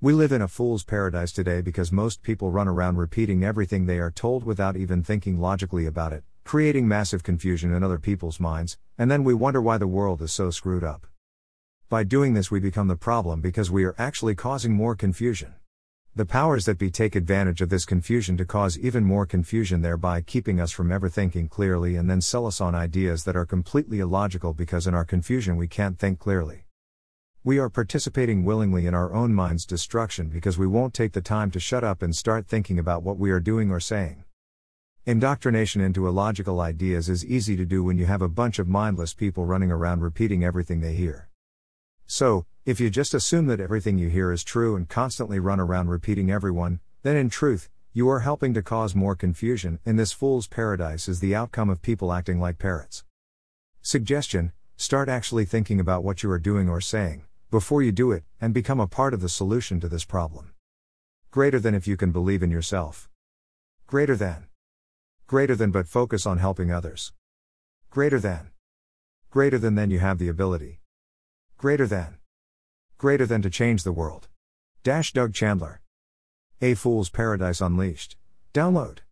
We live in a fool's paradise today because most people run around repeating everything they are told without even thinking logically about it, creating massive confusion in other people's minds, and then we wonder why the world is so screwed up. By doing this, we become the problem because we are actually causing more confusion. The powers that be take advantage of this confusion to cause even more confusion, thereby keeping us from ever thinking clearly and then sell us on ideas that are completely illogical because in our confusion we can't think clearly. We are participating willingly in our own mind's destruction because we won't take the time to shut up and start thinking about what we are doing or saying. Indoctrination into illogical ideas is easy to do when you have a bunch of mindless people running around repeating everything they hear. So, if you just assume that everything you hear is true and constantly run around repeating everyone, then in truth, you are helping to cause more confusion, and this fool's paradise is the outcome of people acting like parrots. Suggestion Start actually thinking about what you are doing or saying before you do it, and become a part of the solution to this problem. Greater than if you can believe in yourself. Greater than. Greater than but focus on helping others. Greater than. Greater than then you have the ability. Greater than. Greater than to change the world. Dash Doug Chandler. A Fool's Paradise Unleashed. Download.